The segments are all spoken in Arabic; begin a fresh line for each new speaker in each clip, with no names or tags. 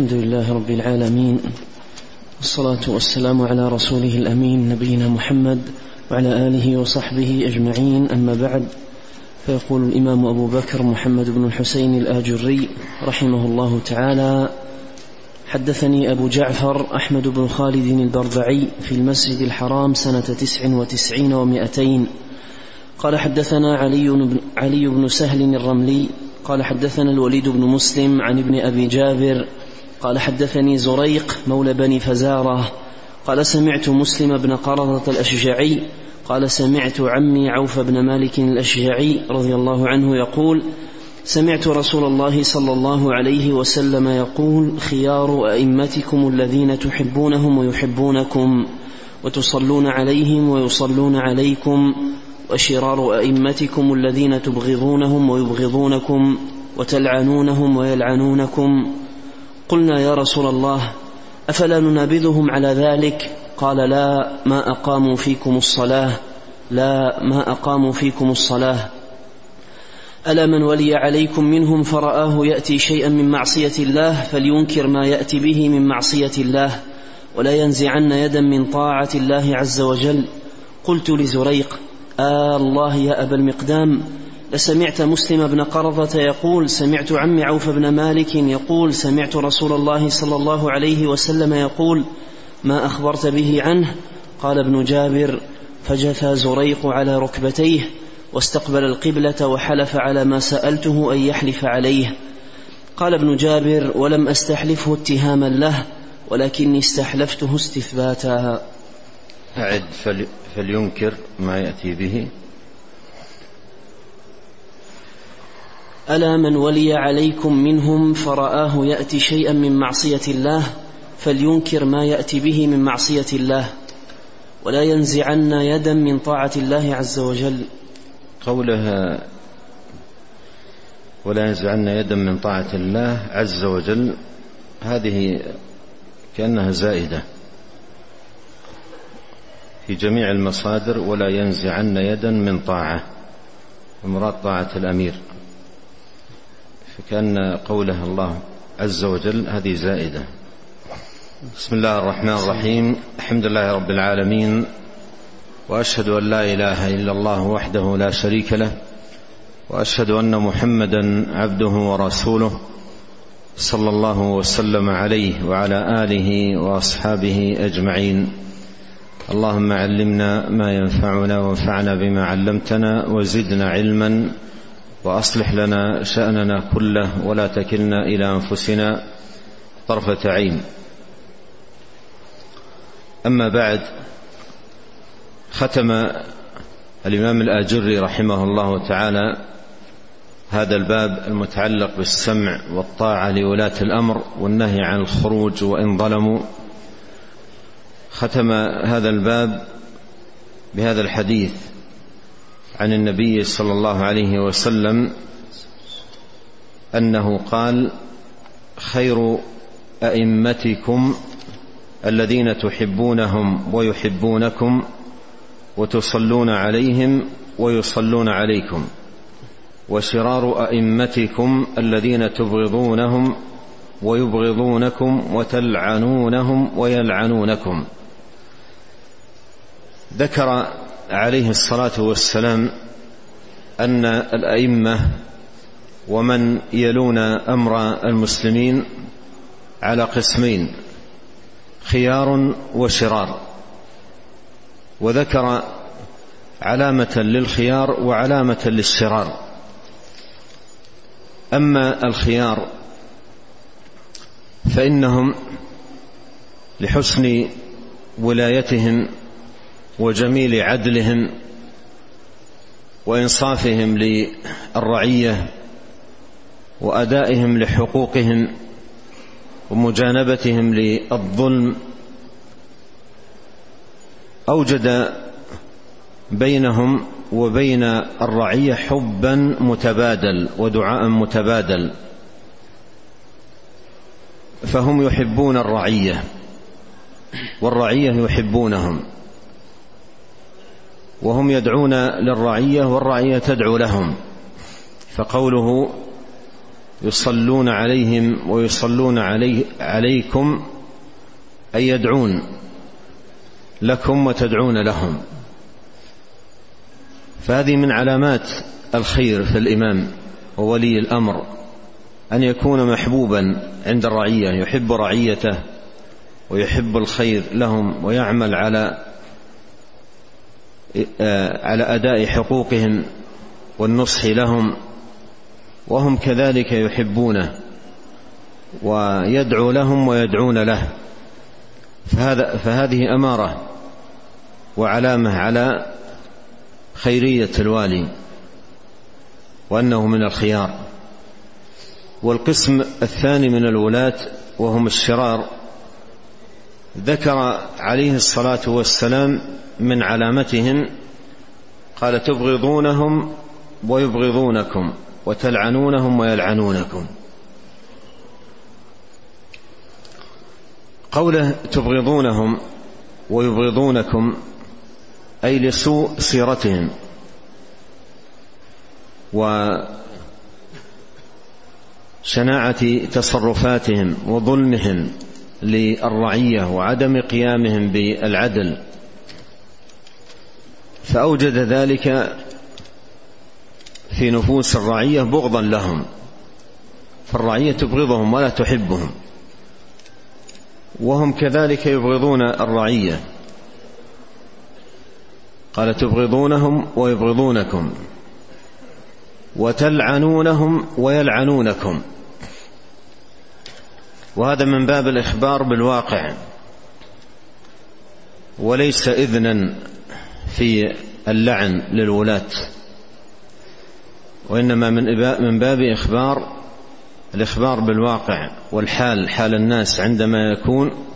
الحمد لله رب العالمين والصلاة والسلام على رسوله الأمين نبينا محمد وعلى آله وصحبه أجمعين أما بعد فيقول الإمام أبو بكر محمد بن الحسين الآجري رحمه الله تعالى حدثني أبو جعفر أحمد بن خالد البربعي في المسجد الحرام سنة تسع وتسعين ومائتين قال حدثنا علي بن, علي بن سهل الرملي قال حدثنا الوليد بن مسلم عن ابن أبي جابر قال حدثني زريق مولى بني فزارة. قال سمعت مسلم بن قرضة الأشجعي. قال سمعت عمي عوف بن مالك الأشجعي رضي الله عنه يقول سمعت رسول الله صلى الله عليه وسلم يقول خيار أئمتكم الذين تحبونهم ويحبونكم وتصلون عليهم ويصلون عليكم وشرار أئمتكم الذين تبغضونهم ويبغضونكم وتلعنونهم ويلعنونكم قلنا يا رسول الله أفلا ننابذهم على ذلك؟ قال لا ما أقاموا فيكم الصلاة لا ما أقاموا فيكم الصلاة. ألا من ولي عليكم منهم فرآه يأتي شيئا من معصية الله فلينكر ما يأتي به من معصية الله. ولا ينزعن يدا من طاعة الله عز وجل. قلت لزريق آه الله يا أبا المقدام لسمعت مسلم بن قرضة يقول سمعت عمي عوف بن مالك يقول سمعت رسول الله صلى الله عليه وسلم يقول ما أخبرت به عنه؟ قال ابن جابر فجثى زريق على ركبتيه واستقبل القبلة وحلف على ما سألته أن يحلف عليه. قال ابن جابر ولم أستحلفه اتهاما له ولكني استحلفته استثباتا.
أعد فلينكر ما يأتي به.
ألا من ولي عليكم منهم فرآه يأتي شيئا من معصية الله فلينكر ما يأتي به من معصية الله ولا ينزعن يدا من طاعة الله عز وجل.
قولها ولا ينزعن يدا من طاعة الله عز وجل هذه كأنها زائدة في جميع المصادر ولا ينزعن يدا من طاعة المراد طاعة الأمير. فكأن قوله الله عز وجل هذه زائدة. بسم الله الرحمن الرحيم. الحمد لله رب العالمين. وأشهد أن لا إله إلا الله وحده لا شريك له. وأشهد أن محمدا عبده ورسوله صلى الله وسلم عليه وعلى آله وأصحابه أجمعين. اللهم علمنا ما ينفعنا وانفعنا بما علمتنا وزدنا علما. وأصلح لنا شأننا كله ولا تكلنا إلى أنفسنا طرفة عين. أما بعد ختم الإمام الآجري رحمه الله تعالى هذا الباب المتعلق بالسمع والطاعة لولاة الأمر والنهي عن الخروج وإن ظلموا. ختم هذا الباب بهذا الحديث عن النبي صلى الله عليه وسلم أنه قال خير أئمتكم الذين تحبونهم ويحبونكم وتصلون عليهم ويصلون عليكم وشرار أئمتكم الذين تبغضونهم ويبغضونكم وتلعنونهم ويلعنونكم. ذكر عليه الصلاة والسلام أن الأئمة ومن يلون أمر المسلمين على قسمين خيار وشرار. وذكر علامة للخيار وعلامة للشرار. أما الخيار فإنهم لحسن ولايتهم وجميل عدلهم وإنصافهم للرعية وأدائهم لحقوقهم ومجانبتهم للظلم أوجد بينهم وبين الرعية حبا متبادل ودعاء متبادل فهم يحبون الرعية والرعية يحبونهم وهم يدعون للرعية والرعية تدعو لهم. فقوله يصلون عليهم ويصلون علي عليكم أي يدعون لكم وتدعون لهم. فهذه من علامات الخير في الإمام وولي الأمر أن يكون محبوبا عند الرعية يحب رعيته ويحب الخير لهم ويعمل على على أداء حقوقهم والنصح لهم وهم كذلك يحبونه ويدعو لهم ويدعون له. فهذا فهذه أمارة وعلامة على خيرية الوالي وأنه من الخيار. والقسم الثاني من الولاة وهم الشرار. ذكر عليه الصلاة والسلام من علامتهم قال تبغضونهم ويبغضونكم وتلعنونهم ويلعنونكم. قوله تبغضونهم ويبغضونكم أي لسوء سيرتهم وشناعة تصرفاتهم وظلمهم. للرعية وعدم قيامهم بالعدل. فأوجد ذلك في نفوس الرعية بغضا لهم. فالرعية تبغضهم ولا تحبهم. وهم كذلك يبغضون الرعية. قال تبغضونهم ويبغضونكم. وتلعنونهم ويلعنونكم. وهذا من باب الإخبار بالواقع. وليس إذنا في اللعن للولاة وإنما من من باب إخبار الإخبار بالواقع والحال حال الناس عندما يكون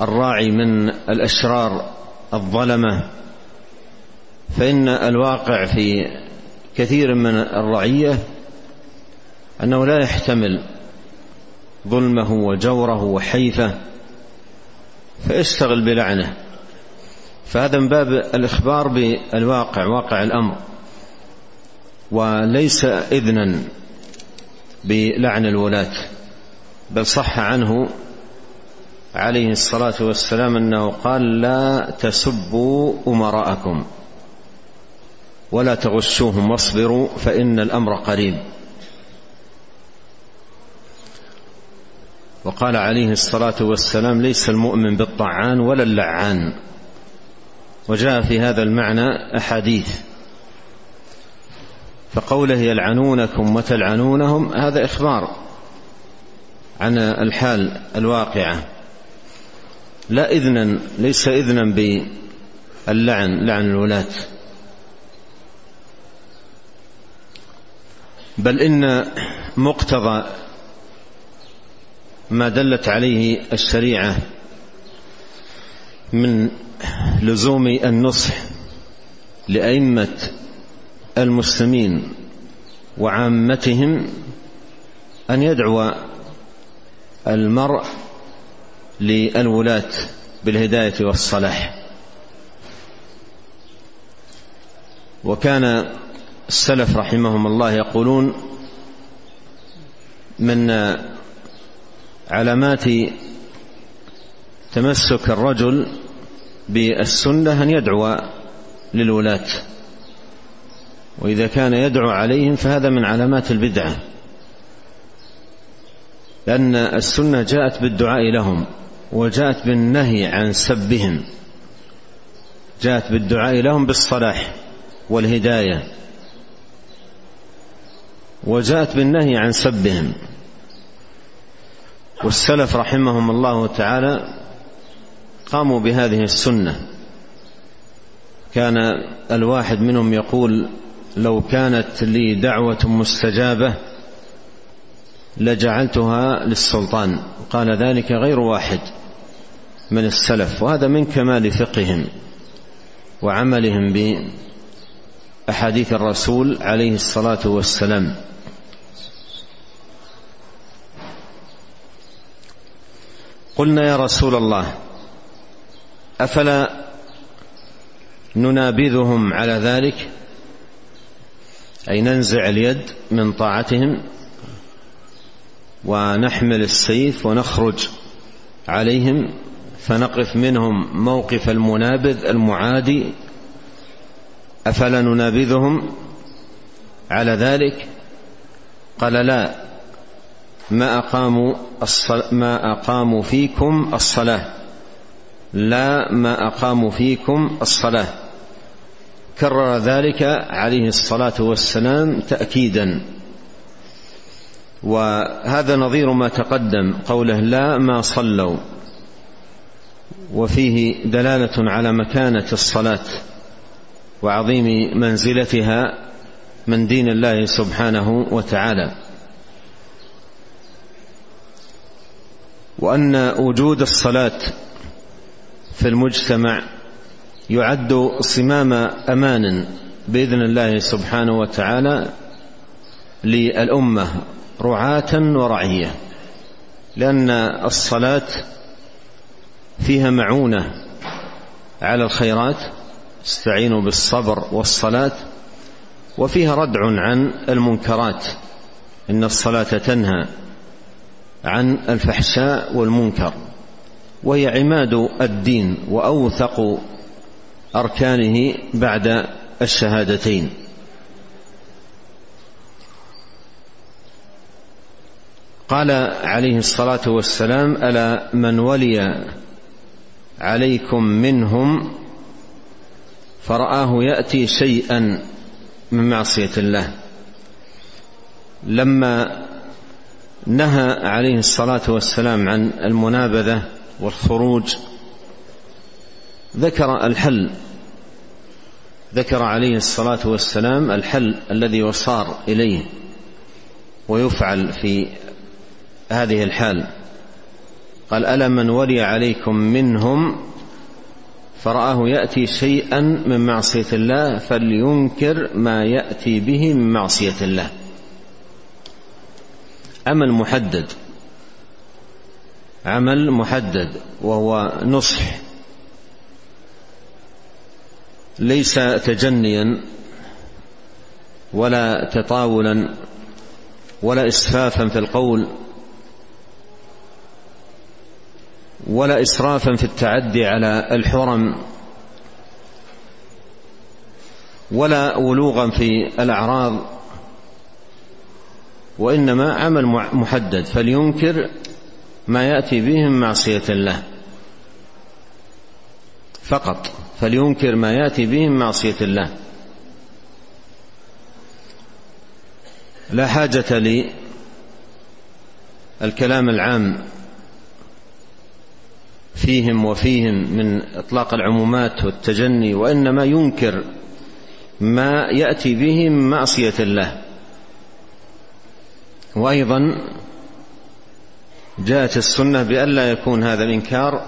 الراعي من الأشرار الظلمة. فإن الواقع في كثير من الرعية أنه لا يحتمل ظلمه وجوره وحيفه فيشتغل بلعنه. فهذا من باب الإخبار بالواقع واقع الأمر. وليس إذنا بلعن الولاة بل صح عنه عليه الصلاة والسلام أنه قال لا تسبوا أمراءكم ولا تغشوهم واصبروا فإن الأمر قريب. وقال عليه الصلاة والسلام ليس المؤمن بالطعان ولا اللعان. وجاء في هذا المعنى أحاديث. فقوله يلعنونكم وتلعنونهم هذا إخبار عن الحال الواقعة. لا إذنا ليس إذنا باللعن لعن الولاة. بل إن مقتضى ما دلت عليه الشريعة من لزوم النصح لأئمة المسلمين وعامتهم أن يدعو المرء للولاة بالهداية والصلاح. وكان السلف رحمهم الله يقولون من علامات تمسك الرجل بالسنة أن يدعو للولاة. وإذا كان يدعو عليهم فهذا من علامات البدعة. لأن السنة جاءت بالدعاء لهم وجاءت بالنهي عن سبهم. جاءت بالدعاء لهم بالصلاح والهداية. وجاءت بالنهي عن سبهم. والسلف رحمهم الله تعالى قاموا بهذه السنة. كان الواحد منهم يقول لو كانت لي دعوة مستجابة لجعلتها للسلطان. قال ذلك غير واحد من السلف وهذا من كمال فقههم وعملهم بأحاديث الرسول عليه الصلاة والسلام. قلنا يا رسول الله أفلا ننابذهم على ذلك؟ أي ننزع اليد من طاعتهم ونحمل السيف ونخرج عليهم فنقف منهم موقف المنابذ المعادي؟ أفلا ننابذهم على ذلك؟ قال لا ما أقاموا ما أقاموا فيكم الصلاة. لا ما أقاموا فيكم الصلاة. كرر ذلك عليه الصلاة والسلام تاكيدا. وهذا نظير ما تقدم قوله لا ما صلوا. وفيه دلالة على مكانة الصلاة وعظيم منزلتها من دين الله سبحانه وتعالى. وأن وجود الصلاة في المجتمع يعد صمام أمان بإذن الله سبحانه وتعالى للأمة رعاة ورعية لأن الصلاة فيها معونة على الخيرات استعينوا بالصبر والصلاة وفيها ردع عن المنكرات إن الصلاة تنهى عن الفحشاء والمنكر وهي عماد الدين وأوثق أركانه بعد الشهادتين. قال عليه الصلاة والسلام ألا من ولي عليكم منهم فرآه يأتي شيئا من معصية الله. لما نهى عليه الصلاة والسلام عن المنابذة والخروج. ذكر الحل. ذكر عليه الصلاة والسلام الحل الذي يصار إليه ويفعل في هذه الحال. قال ألا من ولي عليكم منهم فرآه يأتي شيئا من معصية الله فلينكر ما يأتي به من معصية الله. عمل محدد. عمل محدد وهو نصح. ليس تجنيا ولا تطاولا ولا اسفافا في القول ولا اسرافا في التعدي على الحرم ولا ولوغا في الأعراض. وإنما عمل محدد فلينكر ما يأتي به من معصية الله. فقط فلينكر ما يأتي به من معصية الله. لا حاجة لي الكلام العام فيهم وفيهم من إطلاق العمومات والتجني وإنما ينكر ما يأتي به من معصية الله. وأيضا جاءت السنة بألا يكون هذا الإنكار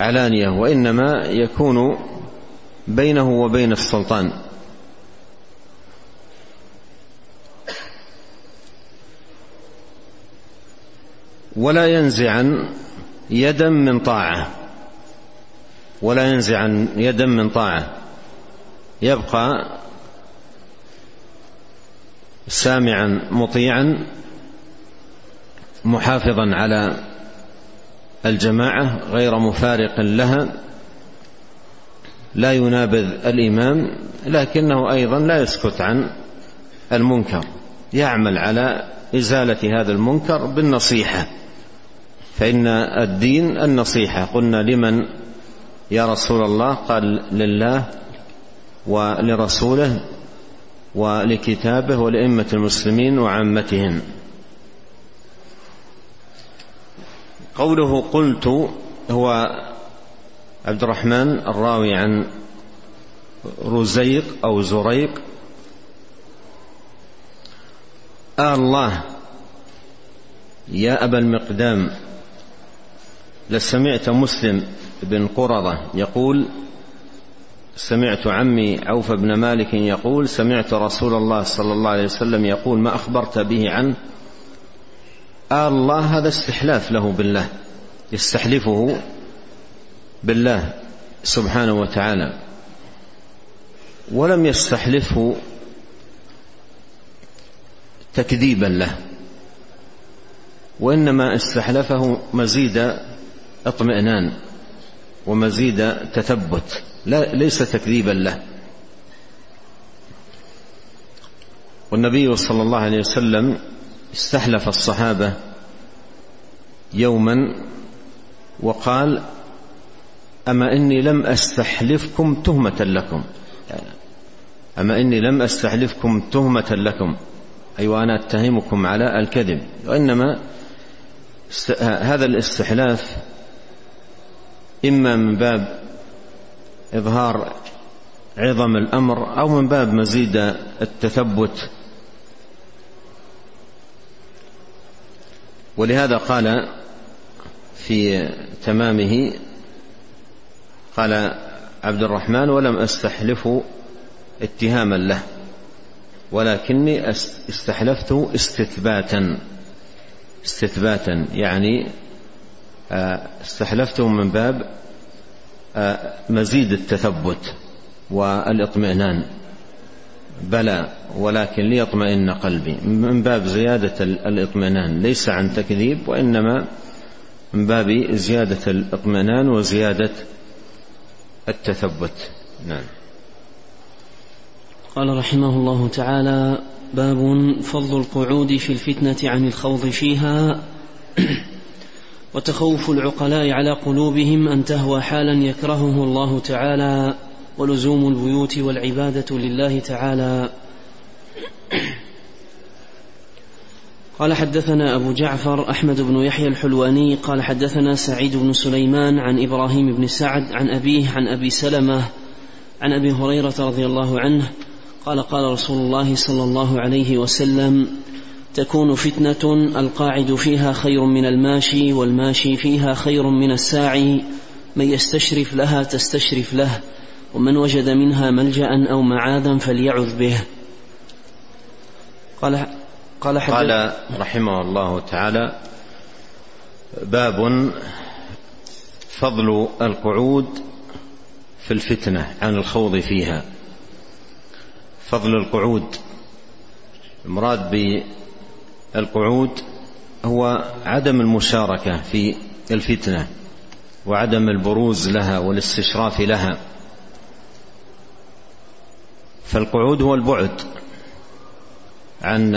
علانية وإنما يكون بينه وبين السلطان. ولا ينزعن يدا من طاعة. ولا ينزع يدا من طاعة. يبقى سامعا مطيعا محافظا على الجماعة غير مفارق لها لا ينابذ الإمام لكنه أيضا لا يسكت عن المنكر. يعمل على إزالة هذا المنكر بالنصيحة. فإن الدين النصيحة. قلنا لمن؟ يا رسول الله قال لله ولرسوله. ولكتابه ولأئمة المسلمين وعامتهم. قوله قلت هو عبد الرحمن الراوي عن رزيق أو زريق. آه الله يا أبا المقدام لسمعت مسلم بن قرظة يقول سمعت عمي عوف بن مالك يقول سمعت رسول الله صلى الله عليه وسلم يقول ما أخبرت به عنه؟ آه الله هذا استحلاف له بالله يستحلفه بالله سبحانه وتعالى. ولم يستحلفه تكذيبا له وإنما استحلفه مزيد اطمئنان ومزيد تثبت. لا ليس تكذيبا له. والنبي صلى الله عليه وسلم استحلف الصحابة يوما وقال أما إني لم أستحلفكم تهمة لكم. أما إني لم أستحلفكم تهمة لكم. اي أيوة وأنا أتهمكم على الكذب. وإنما هذا الاستحلاف إما من باب إظهار عظم الأمر أو من باب مزيد التثبت. ولهذا قال في تمامه قال عبد الرحمن ولم أستحلف اتهاما له ولكني استحلفت استثباتا. استثباتا يعني آه، استحلفته من باب مزيد التثبت والإطمئنان. بلى ولكن ليطمئن قلبي. من باب زيادة الإطمئنان ليس عن تكذيب وإنما من باب زيادة الإطمئنان وزيادة التثبت. نعم.
قال رحمه الله تعالى باب فضل القعود في الفتنة عن الخوض فيها. وتخوف العقلاء على قلوبهم أن تهوى حالا يكرهه الله تعالى ولزوم البيوت والعبادة لله تعالى. قال حدثنا أبو جعفر أحمد بن يحيى الحلواني قال حدثنا سعيد بن سليمان عن إبراهيم بن سعد عن أبيه عن أبي سلمة عن أبي هريرة رضي الله عنه قال قال رسول الله صلى الله عليه وسلم تكون فتنة القاعد فيها خير من الماشي والماشي فيها خير من الساعي. من يستشرف لها تستشرف له ومن وجد منها ملجأ أو معاذا فليعذ به.
قال قال, قال رحمه الله تعالى باب فضل القعود في الفتنة عن الخوض فيها. فضل القعود المراد بالقعود هو عدم المشاركة في الفتنة وعدم البروز لها والاستشراف لها. فالقعود هو البعد عن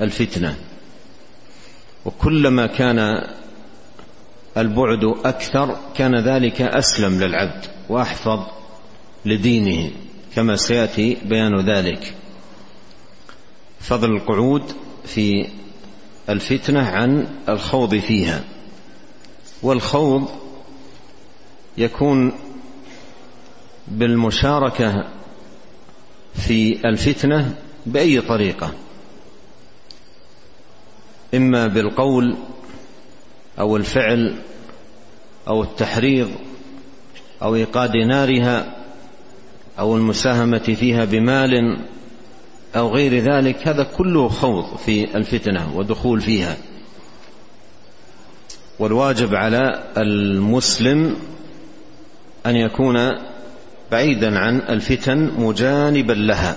الفتنة. وكلما كان البعد أكثر كان ذلك أسلم للعبد وأحفظ لدينه كما سيأتي بيان ذلك. فضل القعود في الفتنة عن الخوض فيها. والخوض يكون بالمشاركة في الفتنة بأي طريقة. إما بالقول أو الفعل أو التحريض أو إيقاد نارها أو المساهمة فيها بمال أو غير ذلك هذا كله خوض في الفتنة ودخول فيها. والواجب على المسلم أن يكون بعيدا عن الفتن مجانبا لها.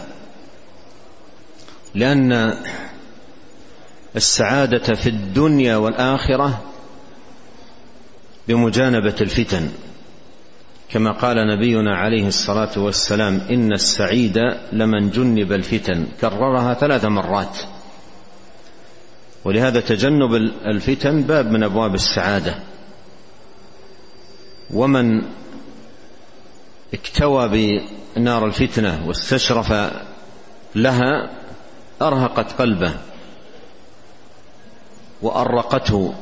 لأن السعادة في الدنيا والآخرة بمجانبة الفتن. كما قال نبينا عليه الصلاة والسلام إن السعيد لمن جنب الفتن. كررها ثلاث مرات. ولهذا تجنب الفتن باب من أبواب السعادة. ومن اكتوى بنار الفتنة واستشرف لها أرهقت قلبه وأرقته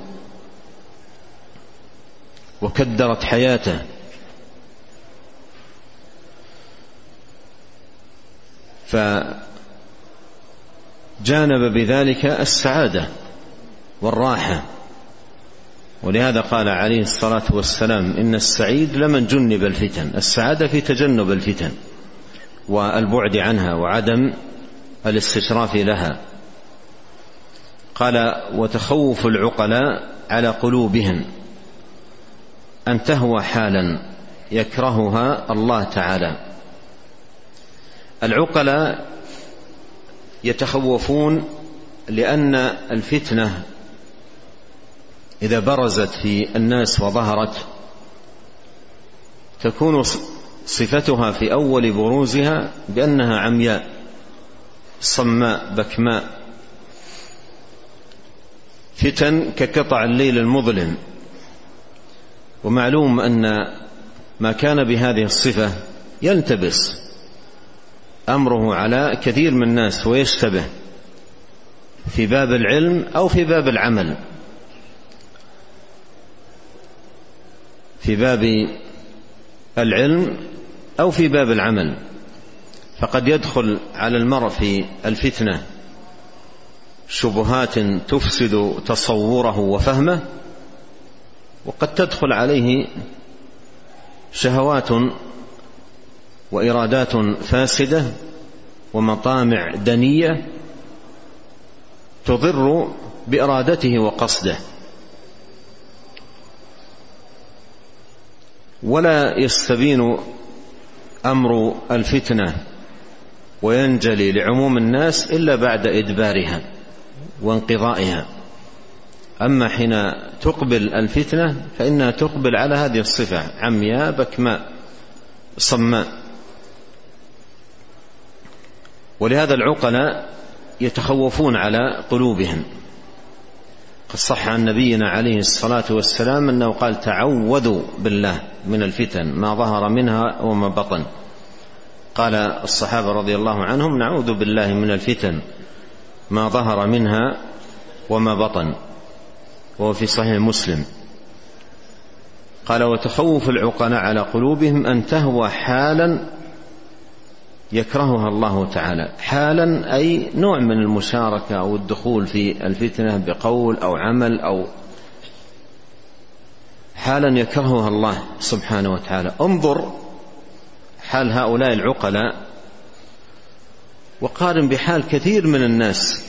وكدرت حياته. فجانب بذلك السعادة والراحة. ولهذا قال عليه الصلاة والسلام إن السعيد لمن جنب الفتن السعادة في تجنب الفتن والبعد عنها وعدم الاستشراف لها. قال وتخوف العقلاء على قلوبهم أن تهوى حالا يكرهها الله تعالى. العقلاء يتخوفون لأن الفتنة إذا برزت في الناس وظهرت تكون صفتها في أول بروزها بأنها عمياء صماء بكماء. فتن كقطع الليل المظلم. ومعلوم أن ما كان بهذه الصفة يلتبس. أمره على كثير من الناس ويشتبه في باب العلم أو في باب العمل. في باب العلم أو في باب العمل. فقد يدخل على المرء في الفتنة شبهات تفسد تصوره وفهمه وقد تدخل عليه شهوات وإرادات فاسدة ومطامع دنية تضر بإرادته وقصده. ولا يستبين أمر الفتنة وينجلي لعموم الناس إلا بعد إدبارها وانقضائها. أما حين تقبل الفتنة فإنها تقبل على هذه الصفة عمياء بكماء صماء. ولهذا العقلاء يتخوفون على قلوبهم. قد صح عن نبينا عليه الصلاة والسلام أنه قال تعوذوا بالله من الفتن ما ظهر منها وما بطن. قال الصحابة رضي الله عنهم نعوذ بالله من الفتن ما ظهر منها وما بطن. وهو في صحيح مسلم. قال وتخوف العقلاء على قلوبهم أن تهوى حالا يكرهها الله تعالى. حالا أي نوع من المشاركة أو الدخول في الفتنة بقول أو عمل أو حالا يكرهها الله سبحانه وتعالى. انظر حال هؤلاء العقلاء وقارن بحال كثير من الناس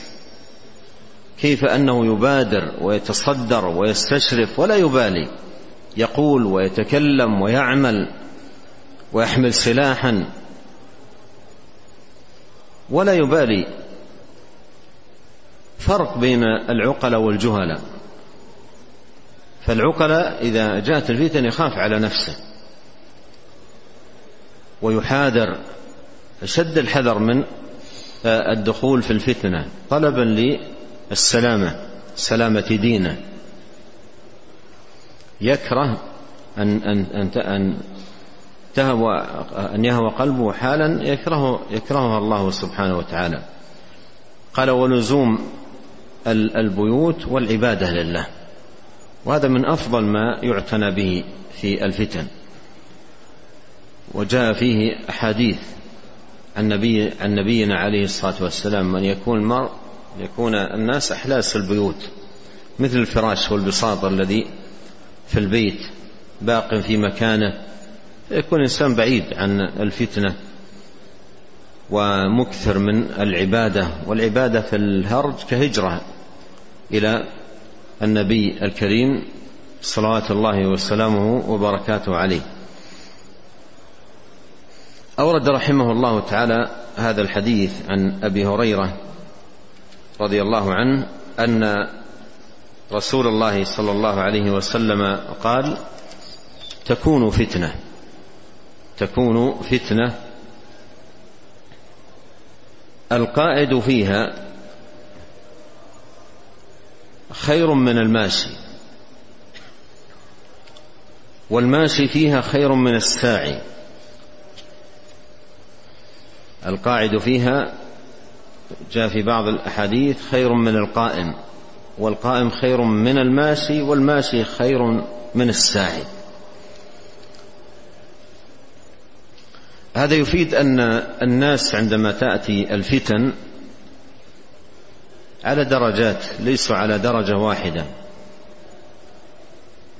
كيف أنه يبادر ويتصدر ويستشرف ولا يبالي. يقول ويتكلم ويعمل ويحمل سلاحا. ولا يبالي فرق بين العقلاء والجهلاء. فالعقلاء إذا جاءت الفتن يخاف على نفسه ويحاذر أشد الحذر من الدخول في الفتنة طلبا للسلامة سلامة دينه. يكره أن أن أن تهوى أن يهوى قلبه حالا يكره يكرهها الله سبحانه وتعالى. قال ولزوم البيوت والعبادة لله. وهذا من أفضل ما يعتنى به في الفتن. وجاء فيه أحاديث عن نبي عن نبينا عليه الصلاة والسلام من يكون المرء يكون الناس أحلاس البيوت مثل الفراش والبساط الذي في البيت باق في مكانه يكون الإنسان بعيد عن الفتنة ومكثر من العبادة والعبادة في الهرج كهجرة إلى النبي الكريم صلوات الله وسلامه وبركاته عليه. أورد رحمه الله تعالى هذا الحديث عن أبي هريرة رضي الله عنه أن رسول الله صلى الله عليه وسلم قال تكون فتنة. تكون فتنة. القائد فيها خير من الماشي والماشي فيها خير من الساعي. القاعد فيها جاء في بعض الأحاديث خير من القائم والقائم خير من الماشي والماشي خير من الساعي. هذا يفيد أن الناس عندما تأتي الفتن على درجات ليسوا على درجة واحدة.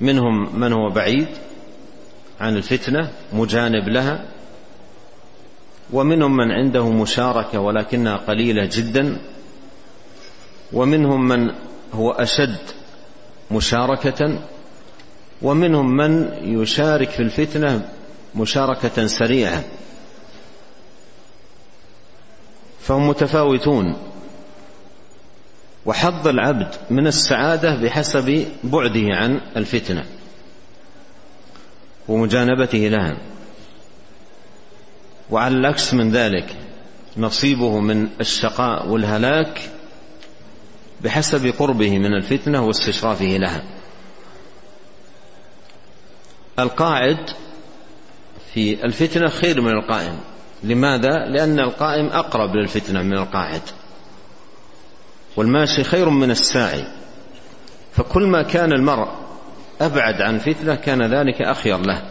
منهم من هو بعيد عن الفتنة مجانب لها. ومنهم من عنده مشاركة ولكنها قليلة جدا. ومنهم من هو أشد مشاركة. ومنهم من يشارك في الفتنة مشاركة سريعة. فهم متفاوتون. وحظ العبد من السعادة بحسب بعده عن الفتنة ومجانبته لها. وعلى العكس من ذلك نصيبه من الشقاء والهلاك بحسب قربه من الفتنة واستشرافه لها. القاعد في الفتنة خير من القائم. لماذا؟ لأن القائم أقرب للفتنة من القاعد. والماشي خير من الساعي. فكل ما كان المرء أبعد عن فتنة كان ذلك أخير له.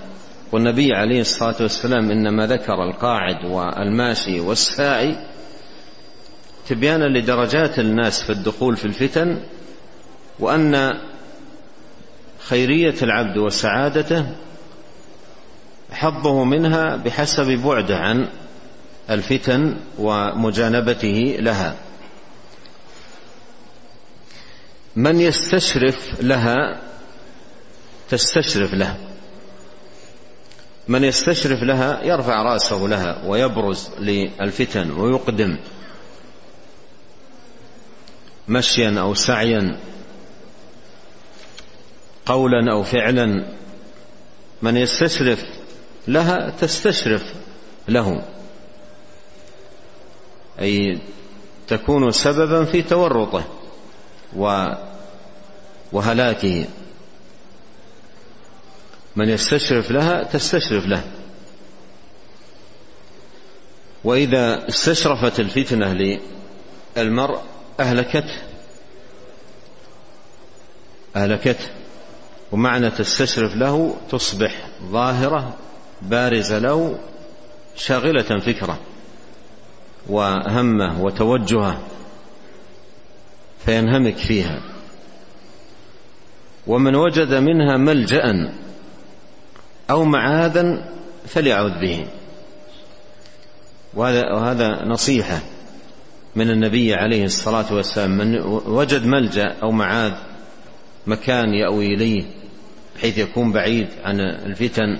والنبي عليه الصلاة والسلام إنما ذكر القاعد والماشي والساعي تبيانا لدرجات الناس في الدخول في الفتن وأن خيرية العبد وسعادته حظه منها بحسب بعده عن الفتن ومجانبته لها. من يستشرف لها تستشرف له. من يستشرف لها يرفع رأسه لها ويبرز للفتن ويقدم. مشيا أو سعيا. قولا أو فعلا. من يستشرف لها تستشرف له. أي تكون سببا في تورطه وهلاكه. من يستشرف لها تستشرف له. وإذا استشرفت الفتنة للمرء اهلكته اهلكته ومعنى تستشرف له تصبح ظاهرة بارزة له شاغلة فكره. وهمه وتوجهه فينهمك فيها. ومن وجد منها ملجأ أو معاذا فليعوذ به. وهذا, وهذا نصيحة من النبي عليه الصلاة والسلام. من وجد ملجأ أو معاذ مكان يأوي إليه بحيث يكون بعيد عن الفتن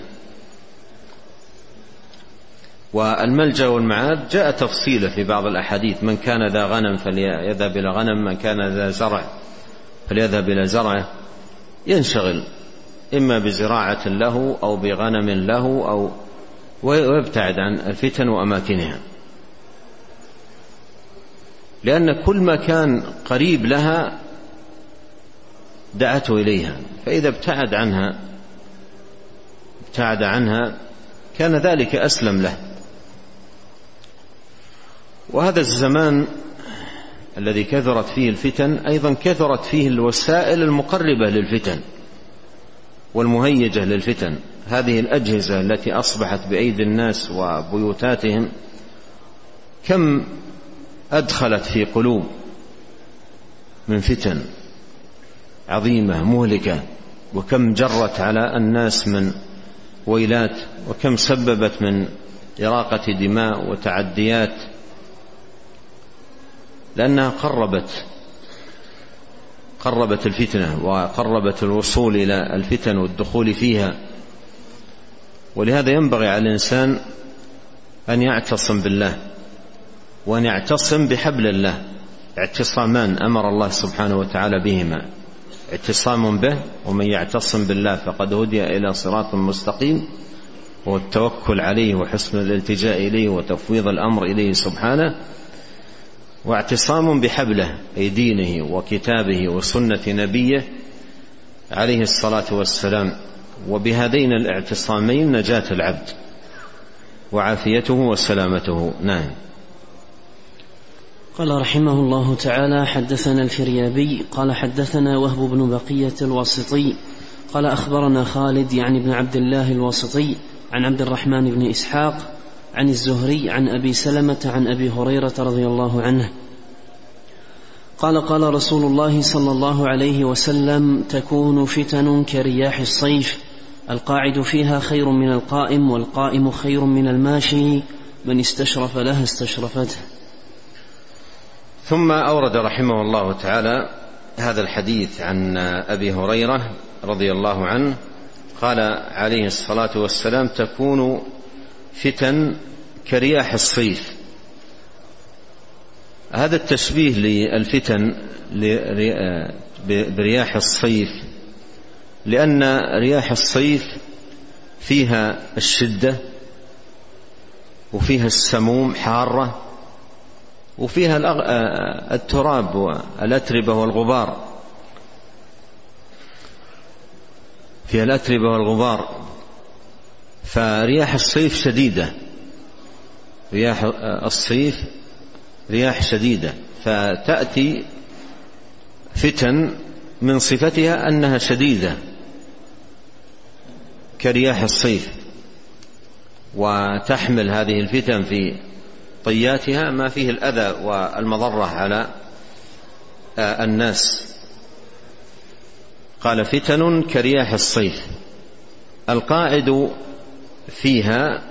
والملجأ والمعاد جاء تفصيله في بعض الأحاديث. من كان ذا غنم فليذهب إلى غنم من كان ذا زرع فليذهب إلى زرعه. ينشغل إما بزراعة له أو بغنم له أو ويبتعد عن الفتن وأماكنها. لأن كل ما كان قريب لها دعته إليها. فإذا ابتعد عنها ابتعد عنها كان ذلك أسلم له. وهذا الزمان الذي كثرت فيه الفتن أيضا كثرت فيه الوسائل المقربة للفتن والمهيجة للفتن. هذه الأجهزة التي أصبحت بأيدي الناس وبيوتاتهم كم أدخلت في قلوب من فتن عظيمة مهلكة وكم جرت على الناس من ويلات وكم سببت من إراقة دماء وتعديات لأنها قربت قربت الفتنة وقربت الوصول إلى الفتن والدخول فيها. ولهذا ينبغي على الإنسان أن يعتصم بالله وأن يعتصم بحبل الله اعتصامان أمر الله سبحانه وتعالى بهما. اعتصام به ومن يعتصم بالله فقد هدي إلى صراط مستقيم والتوكل عليه وحسن الالتجاء إليه وتفويض الأمر إليه سبحانه. واعتصام بحبله أي دينه وكتابه وسنة نبيه عليه الصلاة والسلام. وبهذين الاعتصامين نجاة العبد وعافيته وسلامته. نعم.
قال رحمه الله تعالى حدثنا الفريابي قال حدثنا وهب بن بقية الواسطي قال أخبرنا خالد يعني بن عبد الله الواسطي عن عبد الرحمن بن إسحاق عن الزهري عن أبي سلمة عن أبي هريرة رضي الله عنه. قال قال رسول الله صلى الله عليه وسلم تكون فتن كرياح الصيف. القاعد فيها خير من القائم والقائم خير من الماشي. من استشرف لها استشرفته.
ثم أورد رحمه الله تعالى هذا الحديث عن أبي هريرة رضي الله عنه. قال عليه الصلاة والسلام تكون فتن كرياح الصيف. هذا التشبيه للفتن برياح الصيف لأن رياح الصيف فيها الشدة وفيها السموم حارة وفيها التراب والأتربة والغبار. فيها الأتربة والغبار. فرياح الصيف شديدة. رياح الصيف رياح شديدة. فتأتي فتن من صفتها أنها شديدة كرياح الصيف. وتحمل هذه الفتن في طياتها ما فيه الأذى والمضرة على الناس. قال فتن كرياح الصيف. القاعد فيها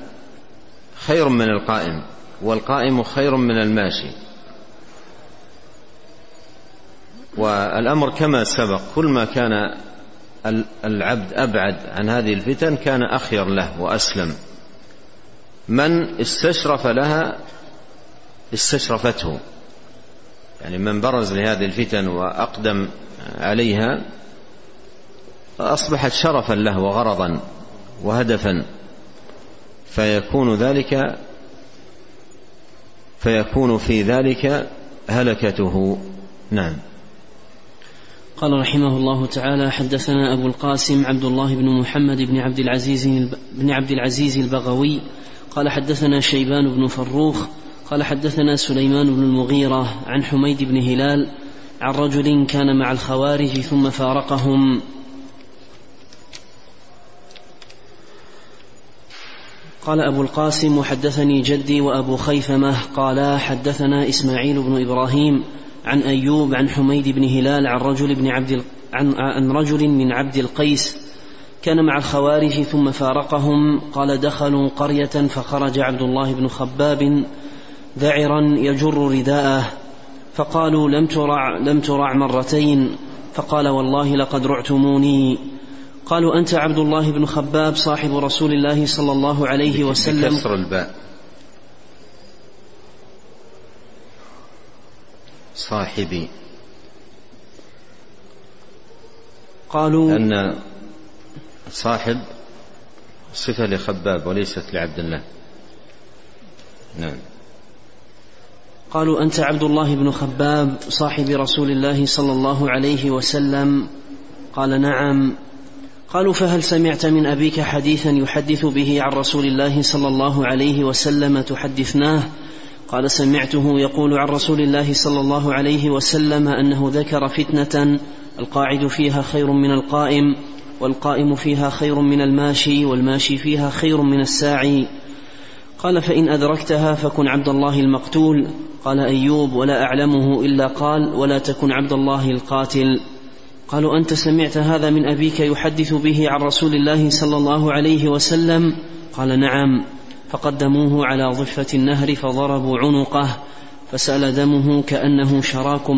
خير من القائم والقائم خير من الماشي. والأمر كما سبق كل ما كان العبد أبعد عن هذه الفتن كان أخير له وأسلم. من استشرف لها استشرفته. يعني من برز لهذه الفتن وأقدم عليها أصبحت شرفا له وغرضا وهدفا. فيكون ذلك فيكون في ذلك هلكته. نعم.
قال رحمه الله تعالى حدثنا أبو القاسم عبد الله بن محمد بن عبد العزيز بن عبد العزيز البغوي. قال حدثنا شيبان بن فروخ. قال حدثنا سليمان بن المغيرة عن حميد بن هلال عن رجل كان مع الخوارج ثم فارقهم. قال أبو القاسم وحدثني جدي وأبو خيثمة قالا حدثنا إسماعيل بن إبراهيم عن أيوب عن حميد بن هلال عن رجل بن عبد عن, عن رجل من عبد القيس كان مع الخوارج ثم فارقهم قال دخلوا قرية فخرج عبد الله بن خباب ذعرا يجر رداءه فقالوا لم ترع لم ترع مرتين فقال والله لقد رعتموني. قالوا أنت عبد الله بن خباب صاحب رسول الله صلى الله عليه وسلم.
بكسر الباء. صاحبي.
قالوا
أن صاحب صفة لخباب وليست لعبد الله. نعم.
قالوا أنت عبد الله بن خباب صاحب رسول الله صلى الله عليه وسلم. قال نعم. قالوا فهل سمعت من أبيك حديثا يحدث به عن رسول الله صلى الله عليه وسلم تحدثناه؟ قال سمعته يقول عن رسول الله صلى الله عليه وسلم أنه ذكر فتنة القاعد فيها خير من القائم والقائم فيها خير من الماشي والماشي فيها خير من الساعي. قال فإن أدركتها فكن عبد الله المقتول. قال أيوب ولا أعلمه إلا قال ولا تكن عبد الله القاتل. قالوا أنت سمعت هذا من أبيك يحدث به عن رسول الله صلى الله عليه وسلم؟ قال نعم. فقدموه على ضفة النهر فضربوا عنقه فسأل دمه كأنه شراك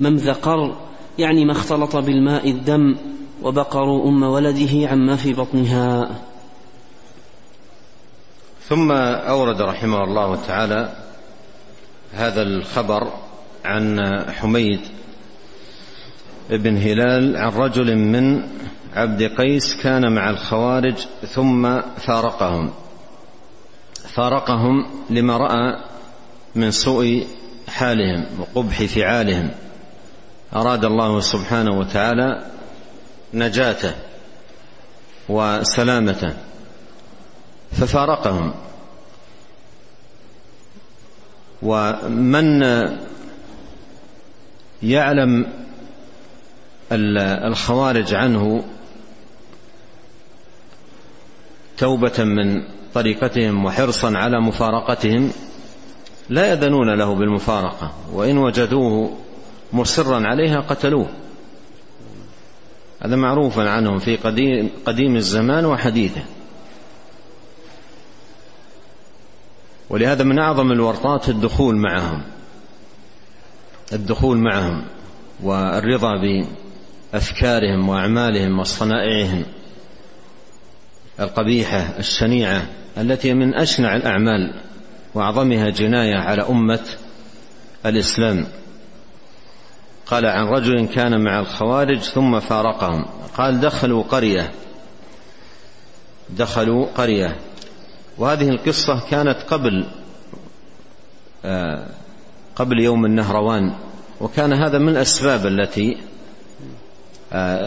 ممذقر يعني ما اختلط بالماء الدم وبقروا أم ولده عما في بطنها.
ثم أورد رحمه الله تعالى هذا الخبر عن حميد بن هلال عن رجل من عبد قيس كان مع الخوارج ثم فارقهم. فارقهم لما رأى من سوء حالهم وقبح فعالهم. أراد الله سبحانه وتعالى نجاته وسلامته ففارقهم. ومن يعلم الخوارج عنه توبة من طريقتهم وحرصا على مفارقتهم لا يأذنون له بالمفارقة وإن وجدوه مصرا عليها قتلوه. هذا معروف عنهم في قديم, قديم الزمان وحديثه. ولهذا من أعظم الورطات الدخول معهم الدخول معهم والرضا بأفكارهم وأعمالهم وصنائعهم. القبيحة الشنيعة التي من أشنع الأعمال وأعظمها جناية على أمة الإسلام. قال عن رجل كان مع الخوارج ثم فارقهم. قال دخلوا قرية. دخلوا قرية. وهذه القصة كانت قبل آه، قبل يوم النهروان. وكان هذا من الأسباب التي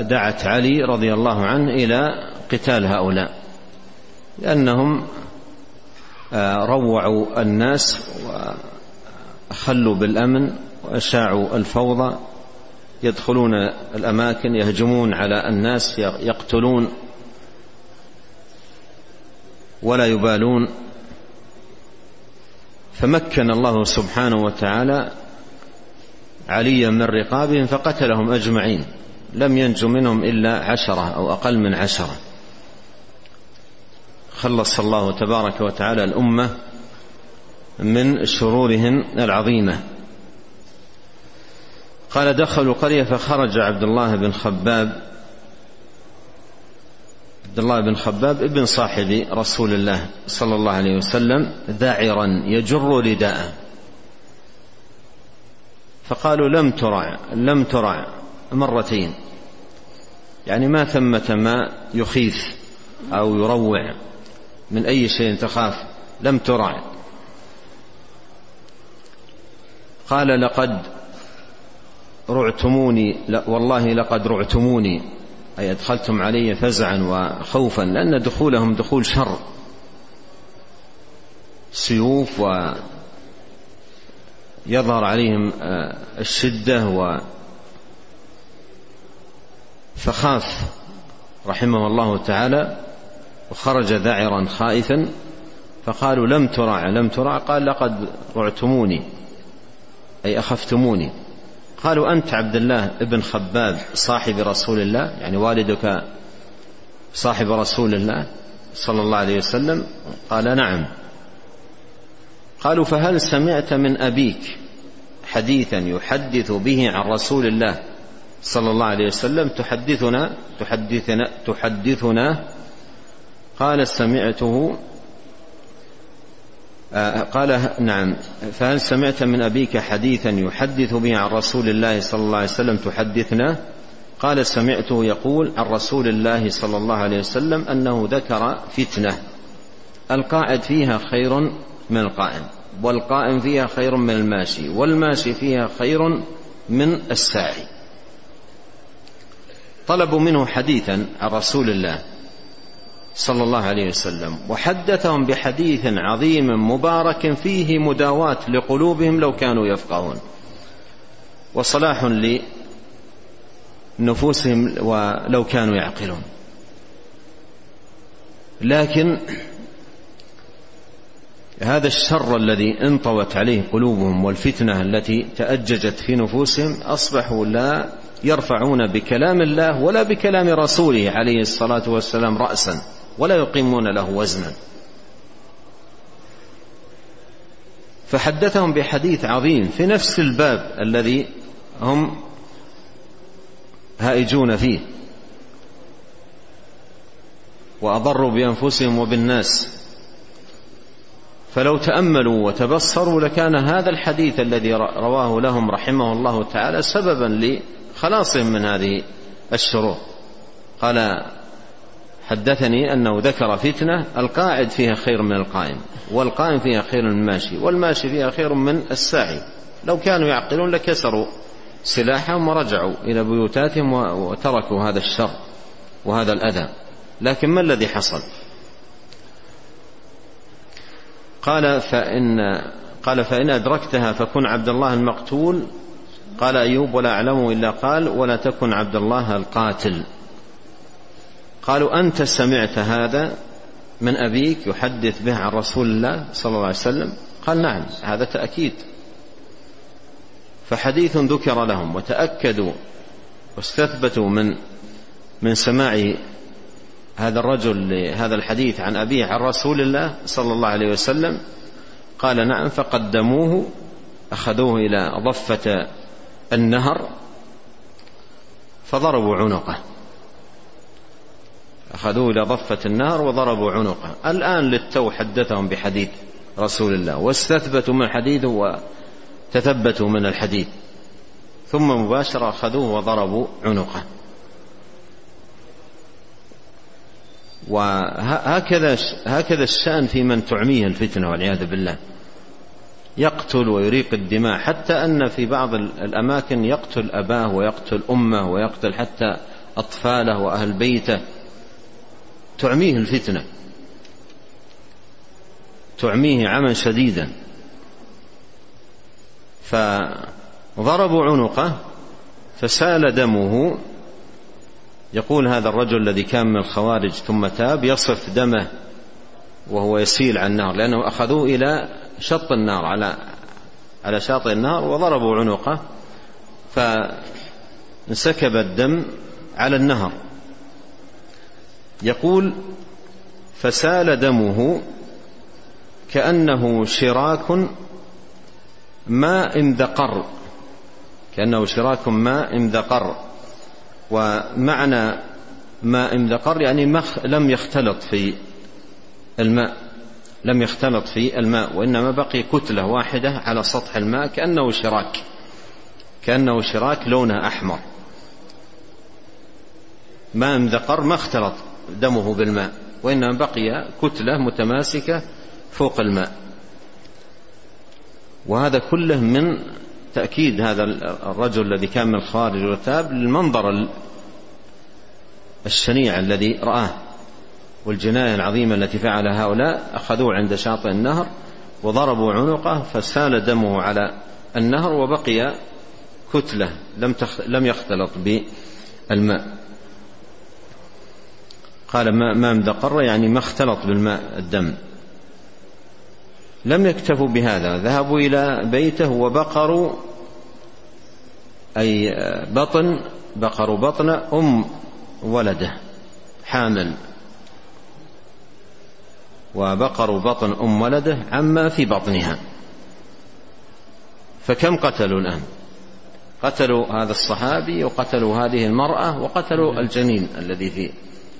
دعت علي رضي الله عنه إلى قتال هؤلاء لأنهم آه، روعوا الناس وأخلوا بالأمن وأشاعوا الفوضى يدخلون الأماكن يهجمون على الناس يقتلون ولا يبالون. فمكن الله سبحانه وتعالى عليا من رقابهم فقتلهم أجمعين. لم ينجو منهم إلا عشرة أو أقل من عشرة. خلص الله تبارك وتعالى الأمة من شرورهم العظيمة. قال دخلوا قرية فخرج عبد الله بن خباب. عبد الله بن خباب ابن صاحب رسول الله صلى الله عليه وسلم ذاعرا يجر رداءه. فقالوا لم ترع لم ترع. مرتين. يعني ما ثمة ما يخيف أو يروع من أي شيء تخاف لم ترع. قال لقد رعتموني والله لقد رعتموني. أي أدخلتم علي فزعا وخوفا لأن دخولهم دخول شر. سيوف ويظهر عليهم آه، الشدة و فخاف رحمه الله تعالى وخرج ذعرا خائفا فقالوا لم ترع لم ترع قال لقد رعتموني أي أخفتموني. قالوا أنت عبد الله ابن خباب صاحب رسول الله يعني والدك صاحب رسول الله صلى الله عليه وسلم؟ قال نعم. قالوا فهل سمعت من أبيك حديثا يحدث به عن رسول الله صلى الله عليه وسلم تحدثنا تحدثنا تحدثنا. قال سمعته آه، قال نعم فهل سمعت من أبيك حديثا يحدث به عن رسول الله صلى الله عليه وسلم؟ تحدثنا. قال سمعته يقول عن رسول الله صلى الله عليه وسلم أنه ذكر فتنة. القاعد فيها خير من القائم والقائم فيها خير من الماشي والماشي فيها خير من الساعي. طلبوا منه حديثا عن رسول الله صلى الله عليه وسلم وحدثهم بحديث عظيم مبارك فيه مداواة لقلوبهم لو كانوا يفقهون. وصلاح لنفوسهم ولو كانوا يعقلون. لكن هذا الشر الذي انطوت عليه قلوبهم والفتنة التي تأججت في نفوسهم أصبحوا لا يرفعون بكلام الله ولا بكلام رسوله عليه الصلاة والسلام راسا ولا يقيمون له وزنا. فحدثهم بحديث عظيم في نفس الباب الذي هم هائجون فيه. وأضروا بأنفسهم وبالناس. فلو تأملوا وتبصروا لكان هذا الحديث الذي رواه لهم رحمه الله تعالى سببا لخلاصهم من هذه الشرور قال حدثني أنه ذكر فتنة القاعد فيها خير من القائم والقائم فيها خير من الماشي والماشي فيها خير من الساعي لو كانوا يعقلون لكسروا سلاحهم ورجعوا إلى بيوتاتهم وتركوا هذا الشر وهذا الأذى. لكن ما الذي حصل؟ قال فإن قال فإن أدركتها فكن عبد الله المقتول قال أيوب ولا أعلمه إلا قال ولا تكن عبد الله القاتل. قالوا أنت سمعت هذا من أبيك يحدث به عن رسول الله صلى الله عليه وسلم؟ قال نعم هذا تأكيد. فحديث ذكر لهم وتأكدوا واستثبتوا من من سماع هذا الرجل لهذا الحديث عن أبيه عن رسول الله صلى الله عليه وسلم قال نعم فقدموه أخذوه إلى ضفة النهر فضربوا عنقه. أخذوه إلى ضفة النهر وضربوا عنقه. الآن للتو حدثهم بحديث رسول الله. واستثبتوا من حديثه تثبتوا من الحديث. ثم مباشرة أخذوه وضربوا عنقه. وهكذا هكذا الشأن في من تعميه الفتنة والعياذ بالله. يقتل ويريق الدماء حتى أن في بعض الأماكن يقتل أباه ويقتل أمه ويقتل حتى أطفاله وأهل بيته. تعميه الفتنة. تعميه عما شديدا. فضربوا عنقه فسال دمه. يقول هذا الرجل الذي كان من الخوارج ثم تاب يصف دمه وهو يسيل عن النار لأنه أخذوه إلى شط النار على على شاطئ النار وضربوا عنقه فانسكب الدم على النهر. يقول فسال دمه كأنه شراك ماء ذقر كأنه شراك ماء ذقر ومعنى ماء ذقر يعني مخ لم يختلط في الماء. لم يختلط في الماء وإنما بقي كتلة واحدة على سطح الماء كأنه شراك كأنه شراك لونه أحمر. ماء ذقر ما اختلط دمه بالماء وإنما بقي كتلة متماسكة فوق الماء. وهذا كله من تأكيد هذا الرجل الذي كان من الخارج وتاب للمنظر الشنيع الذي رآه. والجناية العظيمة التي فعلها هؤلاء أخذوه عند شاطئ النهر وضربوا عنقه فسال دمه على النهر وبقي كتلة لم لم يختلط بالماء. قال ما ما مدقر يعني ما اختلط بالماء الدم. لم يكتفوا بهذا ذهبوا إلى بيته وبقروا أي بطن بقروا بطن أم ولده حامل. وبقروا بطن أم ولده عما في بطنها. فكم قتلوا الآن؟ قتلوا هذا الصحابي وقتلوا هذه المرأة وقتلوا الجنين الذي في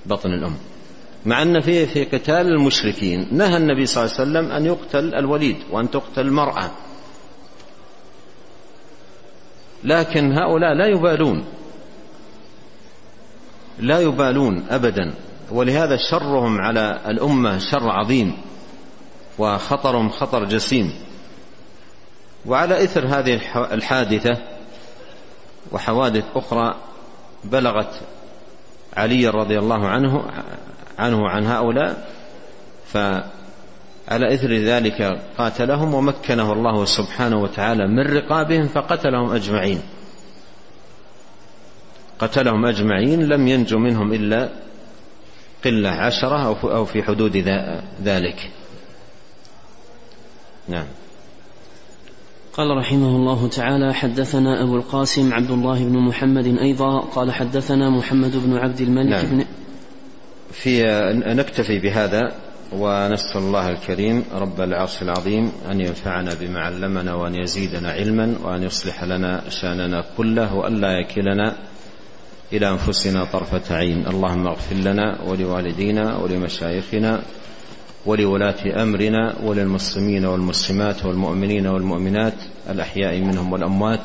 بطن الأم. مع أن في في قتال المشركين. نهى النبي صلى الله عليه وسلم أن يقتل الوليد وأن تقتل المرأة. لكن هؤلاء لا يبالون. لا يبالون أبدا. ولهذا شرهم على الأمة شر عظيم وخطرهم خطر جسيم. وعلى إثر هذه الحادثة وحوادث أخرى بلغت علي رضي الله عنه عنه عن هؤلاء فعلى إثر ذلك قاتلهم ومكنه الله سبحانه وتعالى من رقابهم فقتلهم أجمعين. قتلهم أجمعين لم ينجو منهم إلا قلة عشرة أو في حدود ذلك نعم
قال رحمه الله تعالى حدثنا أبو القاسم عبد الله بن محمد أيضا قال حدثنا محمد بن عبد الملك نعم. بن
في نكتفي بهذا ونسأل الله الكريم رب العرش العظيم أن ينفعنا بما علمنا وأن يزيدنا علما وأن يصلح لنا شأننا كله وأن لا يكلنا إلى أنفسنا طرفة عين. اللهم اغفر لنا ولوالدينا ولمشايخنا ولولاة أمرنا وللمسلمين والمسلمات والمؤمنين والمؤمنات الأحياء منهم والأموات.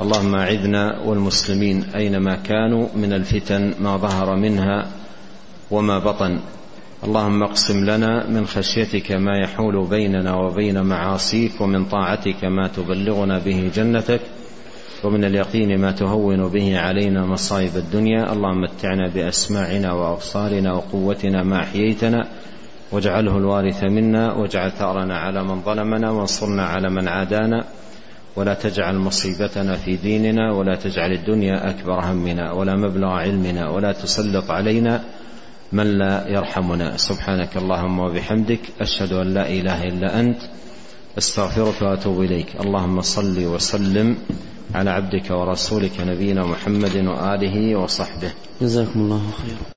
اللهم أعذنا والمسلمين أينما كانوا من الفتن ما ظهر منها وما بطن. اللهم اقسم لنا من خشيتك ما يحول بيننا وبين معاصيك ومن طاعتك ما تبلغنا به جنتك. ومن اليقين ما تهون به علينا مصائب الدنيا اللهم متعنا بأسماعنا وأبصارنا وقوتنا ما أحييتنا واجعله الوارث منا واجعل ثأرنا على من ظلمنا وانصرنا على من عادانا ولا تجعل مصيبتنا في ديننا ولا تجعل الدنيا أكبر همنا ولا مبلغ علمنا ولا تسلط علينا من لا يرحمنا. سبحانك اللهم وبحمدك أشهد أن لا إله إلا أنت أستغفرك وأتوب إليك. اللهم صل وسلم على عبدك ورسولك نبينا محمد وآله وصحبه.
جزاكم الله خيرا.